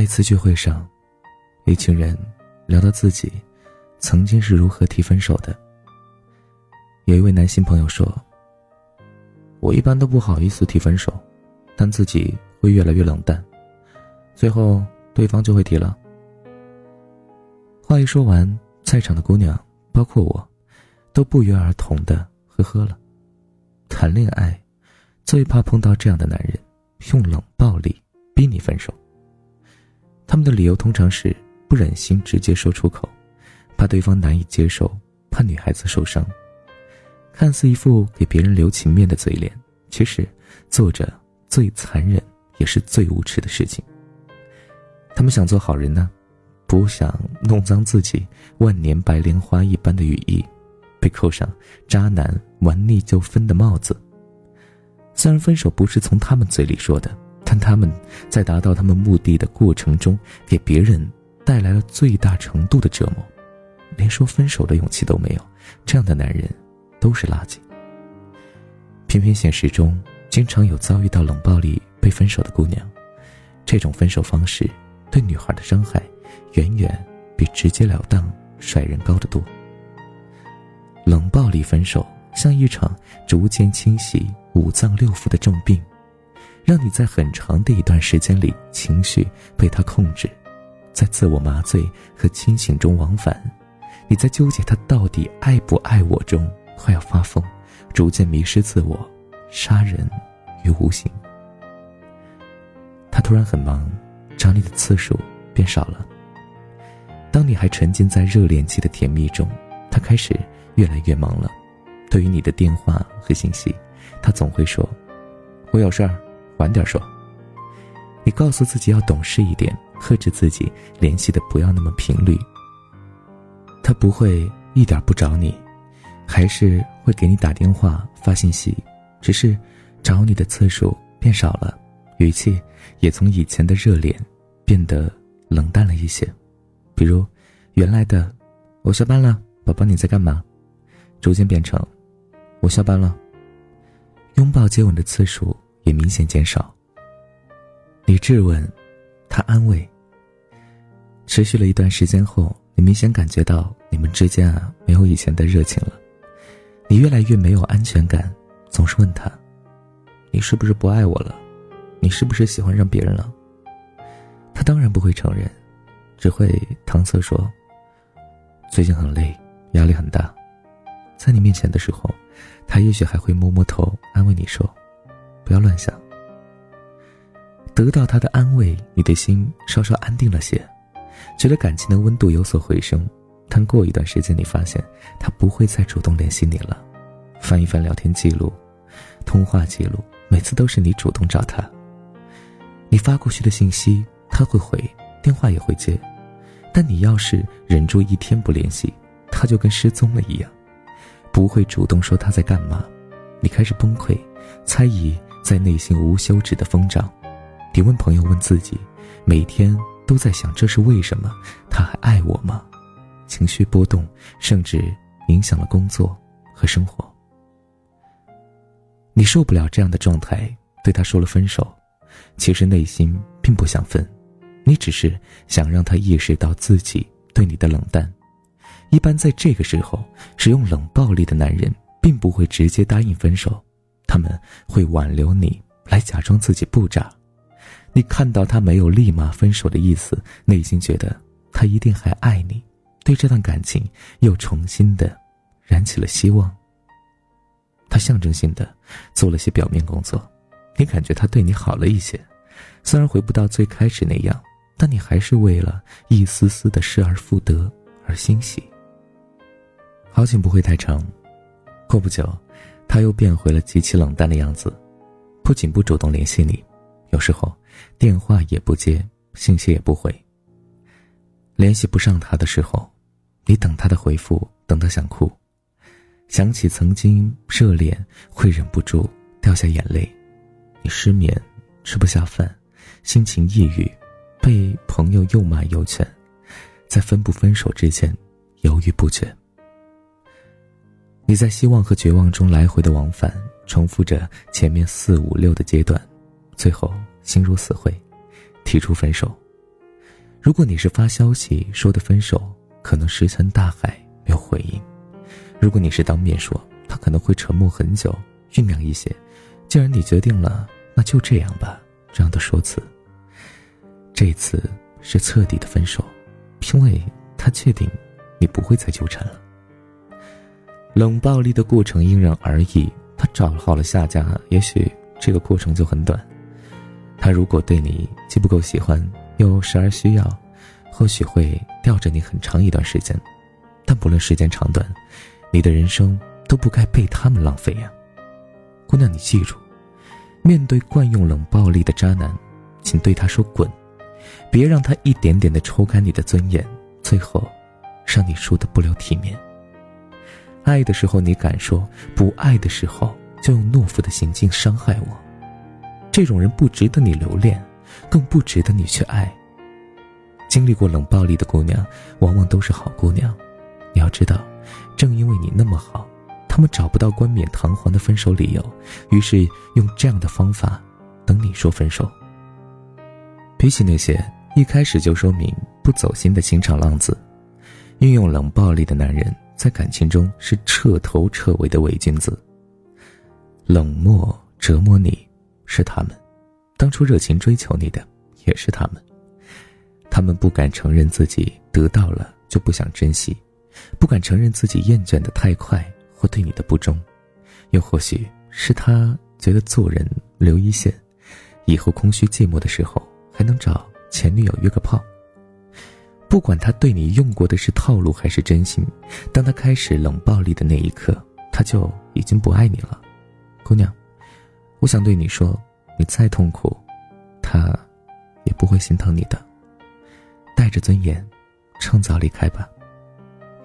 在一次聚会上，一群人聊到自己曾经是如何提分手的。有一位男性朋友说：“我一般都不好意思提分手，但自己会越来越冷淡，最后对方就会提了。”话一说完，在场的姑娘，包括我，都不约而同的呵呵了。谈恋爱，最怕碰到这样的男人，用冷暴力逼你分手。他们的理由通常是不忍心直接说出口，怕对方难以接受，怕女孩子受伤。看似一副给别人留情面的嘴脸，其实做着最残忍也是最无耻的事情。他们想做好人呢。不想弄脏自己万年白莲花一般的羽翼，被扣上“渣男玩腻就分”的帽子。虽然分手不是从他们嘴里说的，但他们在达到他们目的的过程中，给别人带来了最大程度的折磨，连说分手的勇气都没有。这样的男人都是垃圾。偏偏现实中经常有遭遇到冷暴力被分手的姑娘，这种分手方式对女孩的伤害。远远比直截了当甩人高得多。冷暴力分手像一场逐渐侵袭五脏六腑的重病，让你在很长的一段时间里情绪被他控制，在自我麻醉和清醒中往返。你在纠结他到底爱不爱我中快要发疯，逐渐迷失自我，杀人于无形。他突然很忙，找你的次数变少了。当你还沉浸在热恋期的甜蜜中，他开始越来越忙了。对于你的电话和信息，他总会说：“我有事儿，晚点说。”你告诉自己要懂事一点，克制自己联系的不要那么频率。他不会一点不找你，还是会给你打电话发信息，只是找你的次数变少了，语气也从以前的热烈变得冷淡了一些。比如，原来的“我下班了，宝宝你在干嘛”，逐渐变成“我下班了”。拥抱接吻的次数也明显减少。你质问，他安慰。持续了一段时间后，你明显感觉到你们之间啊没有以前的热情了。你越来越没有安全感，总是问他：“你是不是不爱我了？你是不是喜欢上别人了？”他当然不会承认。只会搪塞说：“最近很累，压力很大。”在你面前的时候，他也许还会摸摸头，安慰你说：“不要乱想。”得到他的安慰，你的心稍稍安定了些，觉得感情的温度有所回升。但过一段时间，你发现他不会再主动联系你了。翻一翻聊天记录、通话记录，每次都是你主动找他。你发过去的信息，他会回，电话也会接。但你要是忍住一天不联系，他就跟失踪了一样，不会主动说他在干嘛，你开始崩溃，猜疑在内心无休止的疯长。你问朋友，问自己，每天都在想这是为什么？他还爱我吗？情绪波动，甚至影响了工作和生活。你受不了这样的状态，对他说了分手，其实内心并不想分。你只是想让他意识到自己对你的冷淡。一般在这个时候，使用冷暴力的男人并不会直接答应分手，他们会挽留你，来假装自己不渣。你看到他没有立马分手的意思，内心觉得他一定还爱你，对这段感情又重新的燃起了希望。他象征性的做了些表面工作，你感觉他对你好了一些，虽然回不到最开始那样。但你还是为了一丝丝的失而复得而欣喜。好景不会太长，过不久，他又变回了极其冷淡的样子，不仅不主动联系你，有时候电话也不接，信息也不回。联系不上他的时候，你等他的回复，等得想哭，想起曾经热恋，会忍不住掉下眼泪。你失眠，吃不下饭，心情抑郁。被朋友又骂又劝，在分不分手之间犹豫不决。你在希望和绝望中来回的往返，重复着前面四五六的阶段，最后心如死灰，提出分手。如果你是发消息说的分手，可能石沉大海没有回应；如果你是当面说，他可能会沉默很久，酝酿一些。既然你决定了，那就这样吧。这样的说辞。这次是彻底的分手，因为他确定你不会再纠缠了。冷暴力的过程因人而异，他找好了下家，也许这个过程就很短。他如果对你既不够喜欢，又时而需要，或许会吊着你很长一段时间。但不论时间长短，你的人生都不该被他们浪费呀。姑娘，你记住，面对惯用冷暴力的渣男，请对他说滚，别让他一点点的抽干你的尊严，最后让你输得不留体面。爱的时候你敢说，不爱的时候就用懦夫的行径伤害我。这种人不值得你留恋，更不值得你去爱。经历过冷暴力的姑娘，往往都是好姑娘。你要知道，正因为你那么好。他们找不到冠冕堂皇的分手理由，于是用这样的方法等你说分手。比起那些一开始就说明不走心的情场浪子，运用冷暴力的男人在感情中是彻头彻尾的伪君子。冷漠折磨你是他们，当初热情追求你的也是他们。他们不敢承认自己得到了就不想珍惜，不敢承认自己厌倦的太快。或对你的不忠，又或许是他觉得做人留一线，以后空虚寂寞的时候还能找前女友约个炮。不管他对你用过的是套路还是真心，当他开始冷暴力的那一刻，他就已经不爱你了。姑娘，我想对你说，你再痛苦，他也不会心疼你的。带着尊严，趁早离开吧。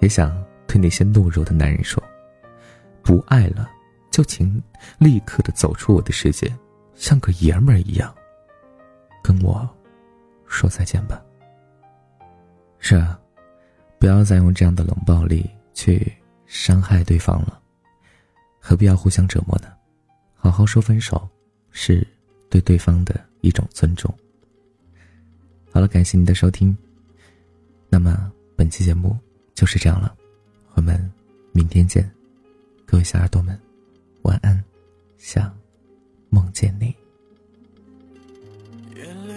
也想对那些懦弱的男人说。不爱了，就请立刻的走出我的世界，像个爷们儿一样，跟我说再见吧。是啊，不要再用这样的冷暴力去伤害对方了，何必要互相折磨呢？好好说分手，是对对方的一种尊重。好了，感谢您的收听，那么本期节目就是这样了，我们明天见。各位小耳朵们，晚安，想梦见你。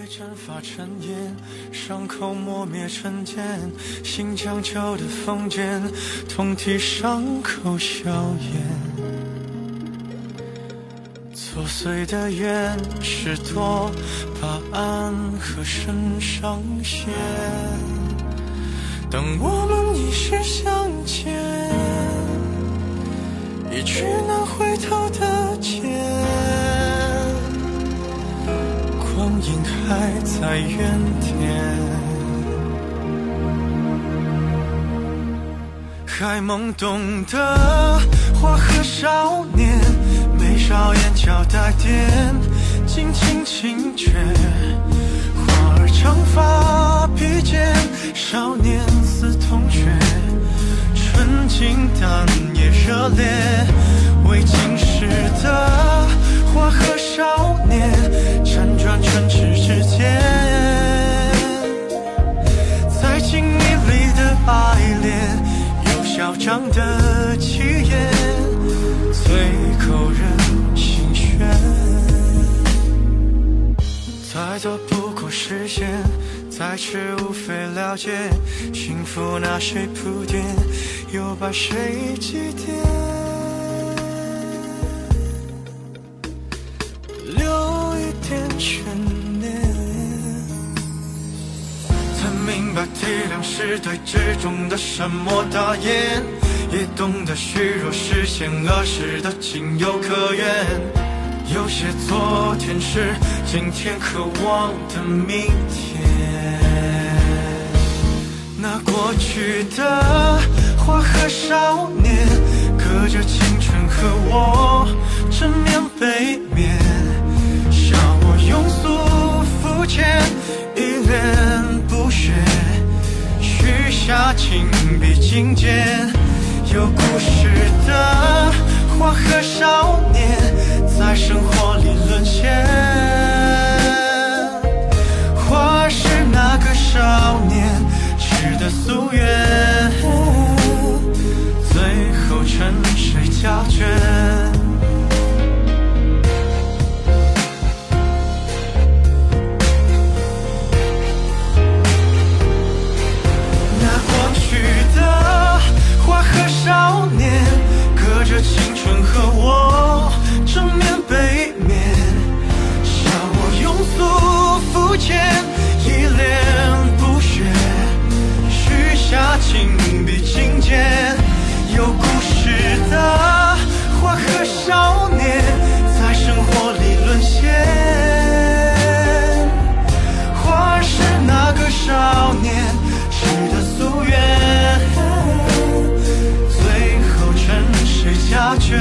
蒸发成烟，伤口磨灭成茧，心将旧的封建，痛替伤口消炎。作祟的愿是多把爱和深上线，等我们一世相见。一去难回头的剑，光阴还在原点，还懵懂的花和少年，眉梢眼角带点轻轻轻绝，花儿长发披肩，少年似同学。纯净但也热烈，未经世的花和少年，辗转唇齿之间，在静谧里的爱恋，有嚣张的气焰，最扣人心弦。再多不过实现。再迟无非了解，幸福拿谁铺垫，又把谁祭奠？是对之中的沉默大言，也懂得虚弱实现儿时的情有可原。有些昨天是今天渴望的明天。那过去的花和少年，隔着青春和我正面背面，听见有故事的花和少年在生活里沦陷，或是那个少年，是的夙愿。睡家眷。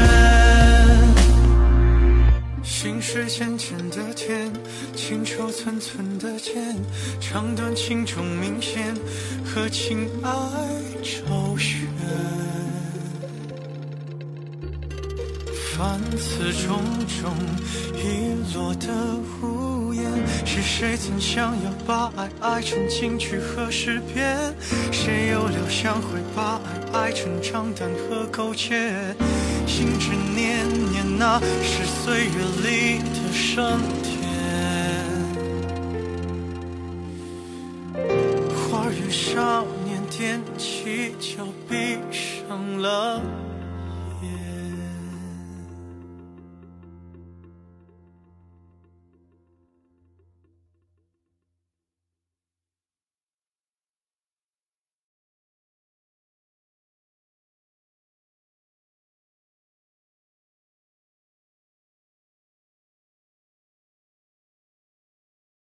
心事渐渐的甜，情愁寸寸的茧，长短轻重明显，和情爱周旋。凡此种种遗落的无言，是谁曾想要把爱爱成金曲和诗篇？谁又料想会把爱爱成账单和苟且？心之念念，那是岁月里的升天。花儿与少年踮起脚，闭上了眼。